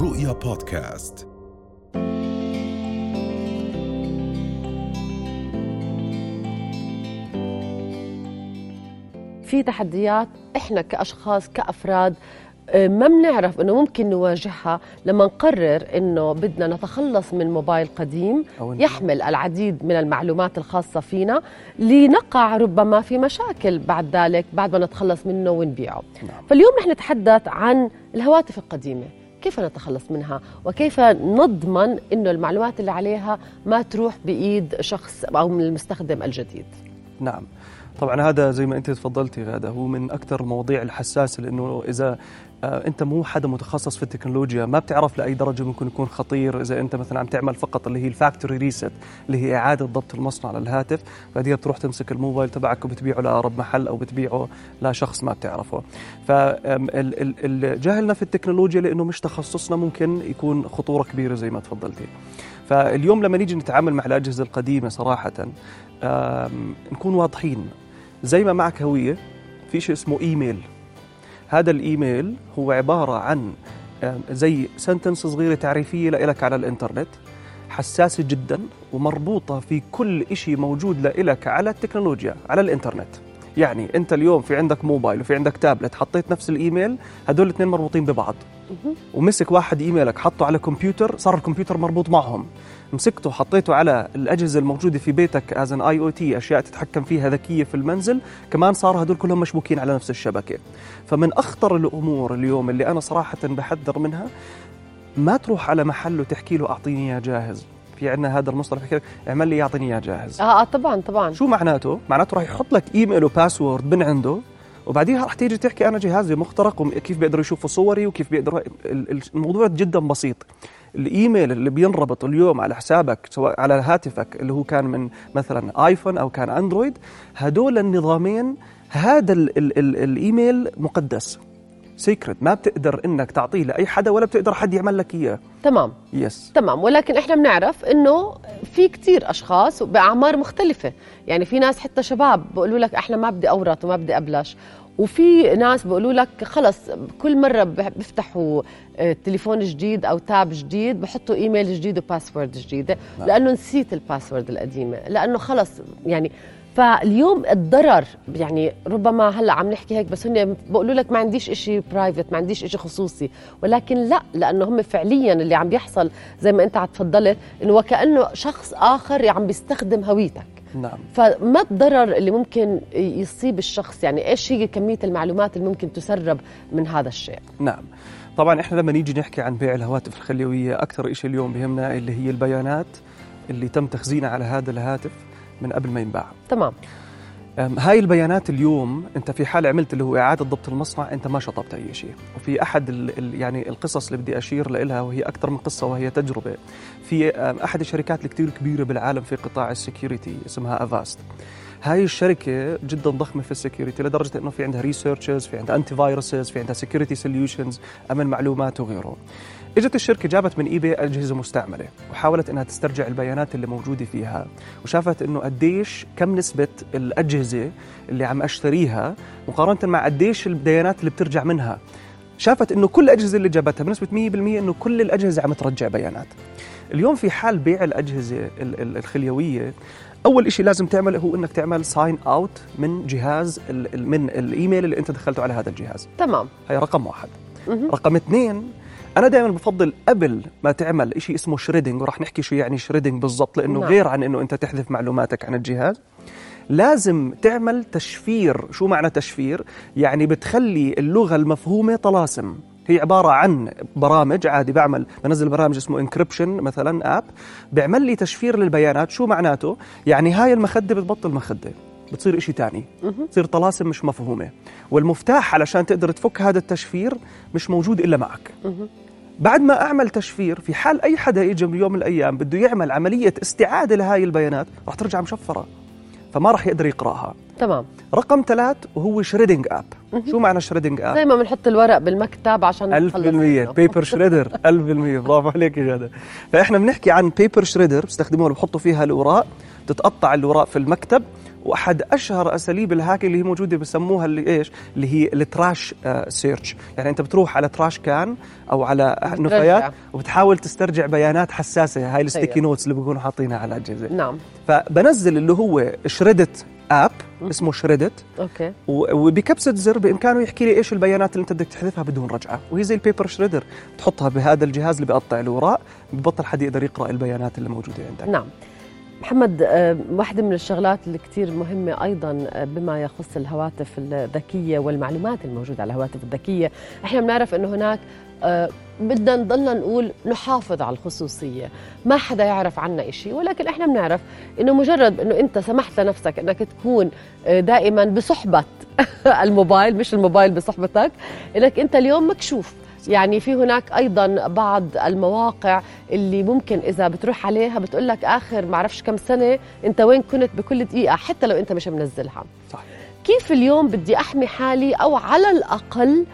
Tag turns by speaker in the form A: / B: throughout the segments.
A: رؤيا بودكاست.
B: في تحديات إحنا كأشخاص كأفراد آه، ما بنعرف إنه ممكن نواجهها لما نقرر إنه بدنا نتخلص من موبايل قديم يحمل العديد من المعلومات الخاصة فينا لنقع ربما في مشاكل بعد ذلك بعد ما نتخلص منه ونبيعه.
C: نعم.
B: فاليوم رح نتحدث عن الهواتف القديمة. كيف نتخلص منها؟ وكيف نضمن إنه المعلومات اللي عليها ما تروح بإيد شخص أو من المستخدم الجديد؟
C: نعم. طبعا هذا زي ما أنت تفضلتي غاده هو من أكثر المواضيع الحساسه لأنه إذا آه، أنت مو حدا متخصص في التكنولوجيا ما بتعرف لأي درجة ممكن يكون خطير. إذا أنت مثلا عم تعمل فقط اللي هي ال factory reset اللي هي إعادة ضبط المصنع للهاتف بعدين بتروح تمسك الموبايل تبعك وبتبيعه لرب محل أو بتبيعه لشخص ما بتعرفه. فالجهلنا في التكنولوجيا لأنه مش تخصصنا ممكن يكون خطورة كبيرة زي ما تفضلتي. فاليوم لما نيجي نتعامل مع الأجهزة القديمة صراحة نكون واضحين. زي ما معك هوية في شيء اسمه إيميل. هذا الإيميل هو عبارة عن زي sentence صغيرة تعريفية لك على الإنترنت حساسة جدا ومربوطة في كل شيء موجود لك على التكنولوجيا على الإنترنت. يعني انت اليوم في عندك موبايل وفي عندك تابلت حطيت نفس الإيميل هدول الاثنين مربوطين ببعض. ومسك واحد إيميلك حطه على كمبيوتر صار الكمبيوتر مربوط معهم. مسكته حطيته على الأجهزة الموجودة في بيتك as an IoT أشياء تتحكم فيها ذكية في المنزل كمان صار هدول كلهم مشبوكين على نفس الشبكة. فمن أخطر الأمور اليوم اللي أنا صراحة بحذر منها ما تروح على محل وتحكي له أعطيني إياه جاهز. في عندنا هذا المصطلح اعمل لي اعطيني إياه جاهز.
B: آه, آه طبعا طبعا.
C: شو معناته؟ معناته راح يحط لك إيميل و password من عنده وبعديها راح تيجي تحكي أنا جهازي مخترق وكيف بيقدروا يشوفوا صوري وكيف بيقدروا ال- ال- الموضوع جدا بسيط. الإيميل اللي بينربط اليوم على حسابك سواء على هاتفك اللي هو كان من مثلا آيفون أو كان أندرويد هدول النظامين هذا ال ال ال الإيميل مقدس. سيكرت ما بتقدر إنك تعطيه لأي حدا ولا بتقدر حد يعمل لك إياه.
B: تمام.
C: يس
B: تمام. ولكن إحنا بنعرف إنه في كتير أشخاص بأعمار مختلفة. يعني في ناس حتى شباب بيقولوا لك إحنا ما بدي أورط وما بدي أبلش. وفي ناس بيقولوا لك خلص كل مرة بيفتحوا آه، تليفون جديد أو tab جديد بحطوا إيميل جديد و password جديدة. لأنه نسيت ال password القديمة. لأنه خلص يعني فاليوم الضرر يعني ربما هلأ عم نحكي هيك بس هن بقولوا لك ما عنديش إشي private ما عنديش إشي خصوصي ولكن لأ لأنه هم فعليا اللي عم بيحصل زي ما أنت عم تفضلت إنه وكأنه شخص آخر عم بيستخدم هويتك.
C: نعم.
B: فما الضرر اللي ممكن يصيب الشخص؟ يعني إيش هي كمية المعلومات اللي ممكن تسرب من هذا الشيء؟
C: نعم. طبعا إحنا لما نيجي نحكي عن بيع الهواتف الخليوية أكثر شيء اليوم بهمنا اللي هي البيانات اللي تم تخزينها على هذا الهاتف. من قبل ما ينباع.
B: تمام.
C: هاي البيانات اليوم أنت في حال عملت اللي هو إعادة ضبط المصنع أنت ما شطبت أي شيء. وفي أحد ال ال يعني القصص اللي بدي أشير لها وهي أكثر من قصة وهي تجربة. في أحد الشركات الكثير كبيرة بالعالم في قطاع ال security اسمها Avast هاي الشركة جدا ضخمة في ال security لدرجة إنه في عندها researches، في عندها antiviruses، في عندها security solutions، أمن معلومات وغيره. إجت الشركة جابت من eBay اجهزة مستعملة وحاولت إنها تسترجع البيانات اللي موجودة فيها وشافت إنه قديش كم نسبة الأجهزة اللي عم أشتريها مقارنة مع قديش البيانات اللي بترجع منها. شافت إنه كل الاجهزة اللي جابتها بنسبة 100% إنه كل الأجهزة عم ترجع بيانات. اليوم في حال بيع الأجهزة ال- ال- الخليوية أول شيء لازم تعمله هو إنك تعمل sign out من جهاز من الإيميل اللي أنت دخلته على هذا الجهاز
B: تمام
C: هي رقم واحد. رقم اثنين أنا دائما بفضل قبل ما تعمل شيء اسمه shredding وراح نحكي شو يعني shredding بالضبط لأنه
B: نعم.
C: غير عن إنه أنت تحذف معلوماتك عن الجهاز. لازم تعمل تشفير. شو معنى تشفير؟ يعني بتخلي اللغة المفهومة طلاسم. هي عبارة عن برامج عادي بعمل بنزل برامج اسمه encryption مثلا app بيعمل لي تشفير للبيانات. شو معناته؟ يعني هاي المخدة بتبطل مخدة. بتصير إشي تاني. بتصير طلاسم مش مفهومة. والمفتاح علشان تقدر تفك هذا التشفير مش موجود إلا معك. بعد ما أعمل تشفير في حال أي حدا اجى بيوم من الأيام بده يعمل عملية استعادة لهاي البيانات راح ترجع مشفرة فما راح يقدر يقرأها.
B: تمام.
C: رقم ثلاث وهو shredding app. شو معنى shredding app؟
B: زي ما بنحط الورق بالمكتب عشان
C: ألف
B: نتخلص
C: بالمية.
B: منه.
C: paper shredder ألف بالمية. برافو عليك يا جادة فإحنا بنحكي عن paper shredder بستخدموها بحطوا فيها الأوراق تتقطع الأوراق في المكتب. وأحد أشهر أساليب ال hacking اللي هي موجودة بسموها اللي إيش؟ اللي هي ال trash search يعني أنت بتروح على trash can أو على. نفايات وبتحاول تسترجع بيانات حساسة. هاي ال sticky
B: أيوة.
C: notes اللي بيكونوا حاطينها على الأجهزة.
B: نعم.
C: فبنزل اللي هو shred app اسمه shred
B: it
C: okay. وبكبسة زر بامكانه يحكي لي إيش البيانات اللي أنت بدك تحذفها بدون رجعة. وهي زي ال paper shredder بتحطها بهذا الجهاز اللي بيقطع الوراق ببطل حد يقدر يقرأ البيانات اللي موجودة عندك.
B: نعم. محمد آه، واحدة من الشغلات اللي كتير مهمة أيضا آه، بما يخص الهواتف الذكية والمعلومات الموجودة على الهواتف الذكية. إحنا بنعرف أنه هناك آه، بدنا نضلنا نقول نحافظ على الخصوصية. ما حدا يعرف عنا إشي ولكن إحنا بنعرف أنه مجرد أنه أنت سمحت لنفسك أنك تكون دائما بصحبة الموبايل مش الموبايل بصحبتك أنك أنت اليوم مكشوف. يعني في هناك أيضا بعض المواقع اللي ممكن إذا بتروح عليها بتقول لك آخر ما أعرفش كم سنة أنت وين كنت بكل دقيقة حتى لو أنت مش منزلها.
C: صح.
B: كيف اليوم بدي أحمي حالي أو على الأقل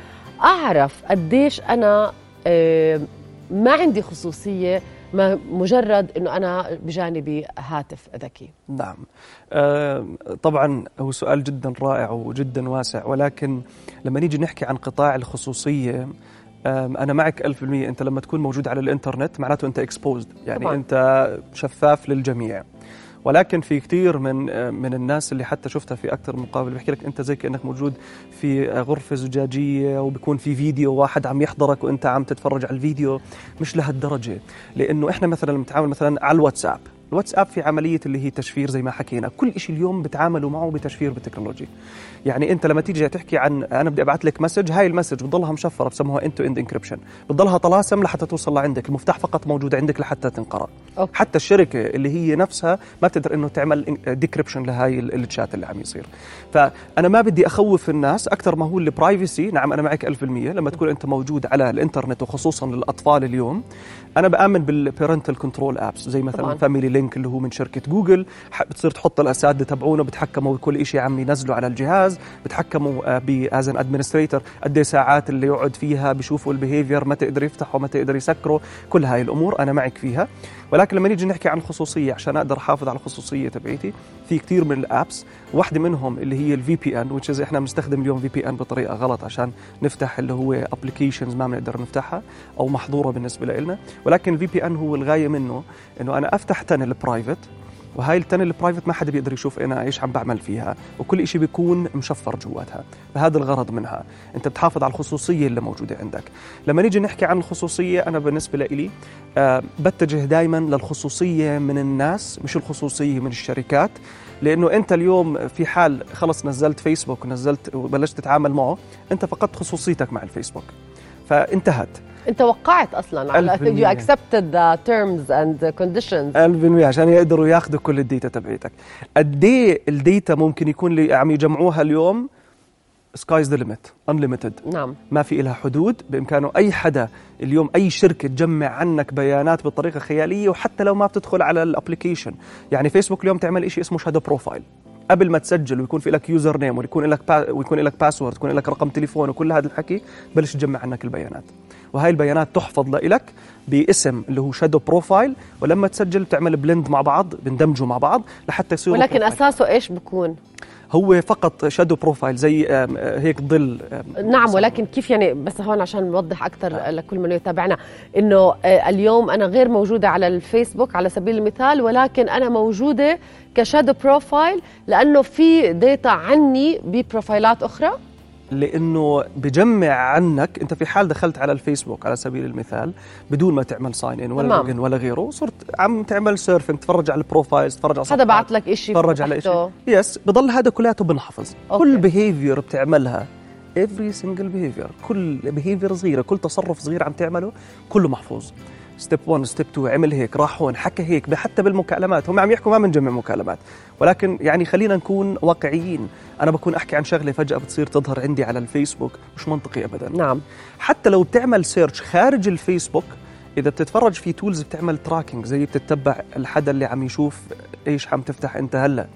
B: أعرف قديش أنا آه، ما عندي خصوصية ما مجرد إنه أنا بجانبي هاتف ذكي.
C: نعم. آه، طبعا هو سؤال جدا رائع وجدا واسع ولكن لما نيجي نحكي عن قطاع الخصوصية أنا معك ألف بالمية. أنت لما تكون موجود على الإنترنت معناته أنت exposed. يعني
B: طبعاً.
C: أنت شفاف للجميع. ولكن في كثير من من الناس اللي حتى شفتها في أكثر من مقابله بحكي لك أنت زي كأنك موجود في غرفة زجاجية وبيكون في فيديو واحد عم يحضرك وأنت عم تتفرج على الفيديو. مش لهالدرجة. لأنه إحنا مثلا لما نتعامل مثلا على الواتساب. الواتساب في عملية اللي هي تشفير زي ما حكينا. كل شيء اليوم بتعاملوا معه بتشفير بال technology. يعني أنت لما تيجي تحكي عن أنا بدي أبعث لك message هاي ال message بتضلها مشفرة بسموها end-to-end encryption بتضلها طلاسم لحتى توصل لعندك. المفتاح فقط موجود عندك لحتى تنقرأ.
B: okay.
C: حتى الشركة اللي هي نفسها ما بتقدر إنه تعمل decryption لهاي ال- الشات اللي عم يصير. فأنا ما بدي أخوف الناس أكثر ما هو ال privacy نعم أنا معك 1000% لما تكون أنت موجود على الإنترنت وخصوصا للأطفال اليوم أنا بآمن بال parental control apps زي مثلا. Family Link اللي هو من شركة جوجل. بتصير تحط الاساتذه تبعونه بتحكموا بكل شيء عم ينزلوا على الجهاز بتحكموا as an administrator قد إيه ساعات اللي يقعد فيها بيشوفوا ال behavior متى يقدر يفتحه متى يقدر يسكره كل هاي الأمور أنا معك فيها. ولكن لما نيجي نحكي عن الخصوصيه عشان أقدر أحافظ على الخصوصية تبعيتي في كثير من ال apps واحدة منهم اللي هي ال VPN which إحنا بنستخدم اليوم VPN بطريقة غلط عشان نفتح اللي هو applications ما بنقدر نفتحها أو محظورة بالنسبة لنا ولكن ال VPN هو الغاية منه إنه أنا أفتح tunnel private وهاي ال tunnel ال private ما حدا بيقدر يشوف أنا إيش عم بعمل فيها وكل شيء بيكون مشفر جواتها فهذا الغرض منها. أنت بتحافظ على الخصوصية اللي موجودة عندك. لما نيجي نحكي عن الخصوصية أنا بالنسبة لي آه بتجه دائما للخصوصية من الناس مش الخصوصية من الشركات لأنه أنت اليوم في حال خلص نزلت فيسبوك ونزلت وبلشت تتعامل معه أنت فقدت خصوصيتك مع الفيسبوك. فانتهت.
B: انت وقعت أصلا على you accepted the terms and conditions.
C: 1000% عشان يقدروا ياخذوا كل ال data تبعيتك. قد إيه ال data ممكن يكون اللي عم يجمعوها اليوم sky's the limit unlimited
B: نعم.
C: ما في لها حدود. بإمكانه أي حدا اليوم أي شركة تجمع عنك بيانات بطريقة خيالية وحتى لو ما بتدخل على ال application يعني فيسبوك اليوم تعمل شيء اسمه shadow profile قبل ما تسجل ويكون في لك username ويكون لك با ويكون لك password ويكون لك رقم تليفون وكل هذا الحكي بلش تجمع عنك البيانات. وهاي البيانات تحفظ لإلك باسم اللي هو shadow profile ولما تسجل بتعمل blend مع بعض بندمجوا مع بعض لحتى يصيروا
B: ولكن
C: profile.
B: أساسه إيش بكون؟
C: هو فقط shadow profile زي آه، هيك ظل
B: نعم ولكن كيف يعني بس هون عشان نوضح أكثر لكل من يتابعنا إنه آه، اليوم أنا غير موجودة على الفيسبوك على سبيل المثال ولكن أنا موجودة ك shadow profile لأنه في data عني ببروفايلات أخرى.
C: لأنه بجمع عنك أنت في حال دخلت على الفيسبوك على سبيل المثال بدون ما تعمل sign in ولا. login ولا غيره صرت عم تعمل surfing تتفرج على ال profiles تتفرج على صفحات،
B: بعت لك شيء
C: تتفرج على شيء yes بضل هذا كلياته بنحفظ
B: okay.
C: كل behavior بتعملها every single behavior كل behavior صغيرة كل تصرف صغير عم تعمله كله محفوظ step 1 step 2 عمل هيك راح هون حكى هيك حتى بالمكالمات. هم عم يحكوا ما بنجمع مكالمات. ولكن يعني خلينا نكون واقعيين. أنا بكون أحكي عن شغلة فجأة بتصير تظهر عندي على الفيسبوك مش منطقي ابدا.
B: نعم.
C: حتى لو بتعمل search خارج الفيسبوك إذا بتتفرج في tools بتعمل tracking زي بتتبع الحدا اللي عم يشوف إيش عم تفتح أنت هلأ.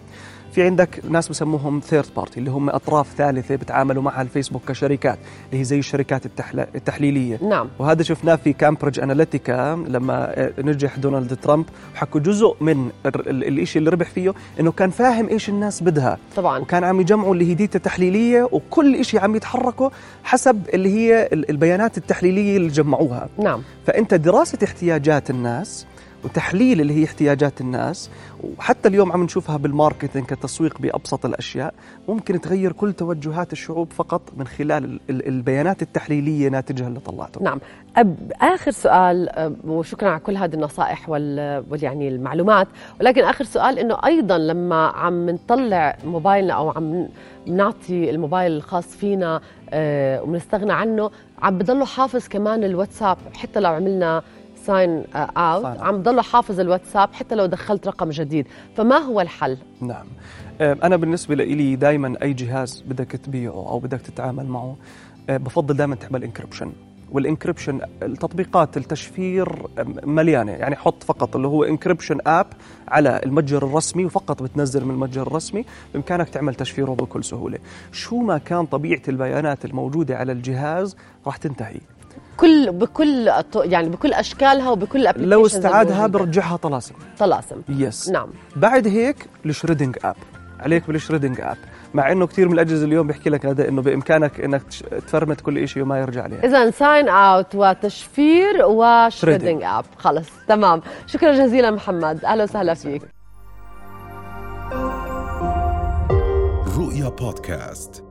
C: في عندك ناس بسموهم third party اللي هم أطراف ثالثة بتعاملوا معها الفيسبوك كشركات اللي هي زي الشركات التحل... التحليلية.
B: نعم.
C: وهذا شفناه في كامبريدج اناليتيكا لما نجح دونالد ترامب وحكوا جزء من الشيء اللي ربح فيه إنه كان فاهم إيش الناس بدها.
B: طبعا.
C: وكان عم يجمعوا اللي هي data تحليليه وكل شيء عم يتحركوا حسب اللي هي البيانات التحليلية اللي جمعوها.
B: نعم.
C: فأنت دراسة احتياجات الناس وتحليل اللي هي احتياجات الناس. وحتى اليوم عم نشوفها بالماركتينج كتسويق بأبسط الأشياء. ممكن تغير كل توجهات الشعوب فقط من خلال البيانات التحليلية ناتجها اللي طلعته.
B: نعم. آخر سؤال وشكرا على كل هذه النصائح وال, يعني المعلومات. ولكن آخر سؤال إنه أيضا لما عم نطلع موبايلنا أو عم نعطي الموبايل الخاص فينا آه، وبنستغنى عنه عم بضله حافظ كمان الواتساب. حتى لو عملنا sign out عم ضله حافظ الواتساب حتى لو دخلت رقم جديد. فما هو الحل؟
C: نعم. أنا بالنسبة لي دائما أي جهاز بدك تبيعه أو بدك تتعامل معه بفضل دائما تعمل encryption وال encryption التطبيقات التشفير مليانة. يعني حط فقط اللي هو encryption app على المتجر الرسمي وفقط بتنزل من المتجر الرسمي. بإمكانك تعمل تشفيره بكل سهولة. شو ما كان طبيعة البيانات الموجودة على الجهاز راح تنتهي.
B: بكل بكل يعني بكل أشكالها وبكل
C: لو استعادها برجعها طلاسم.
B: طلاسم.
C: yes
B: نعم.
C: بعد هيك ال shredding app. عليك بال shredding app. مع إنه كثير من الأجهزة اليوم بيحكي لك هذا إنه بإمكانك إنك تفرمت كل شيء وما يرجع لها
B: اذا sign out وتشفير و shredding app. خلص. تمام. شكرا جزيلا محمد. أهلا وسهلا فيك.
A: رؤيا بودكاست.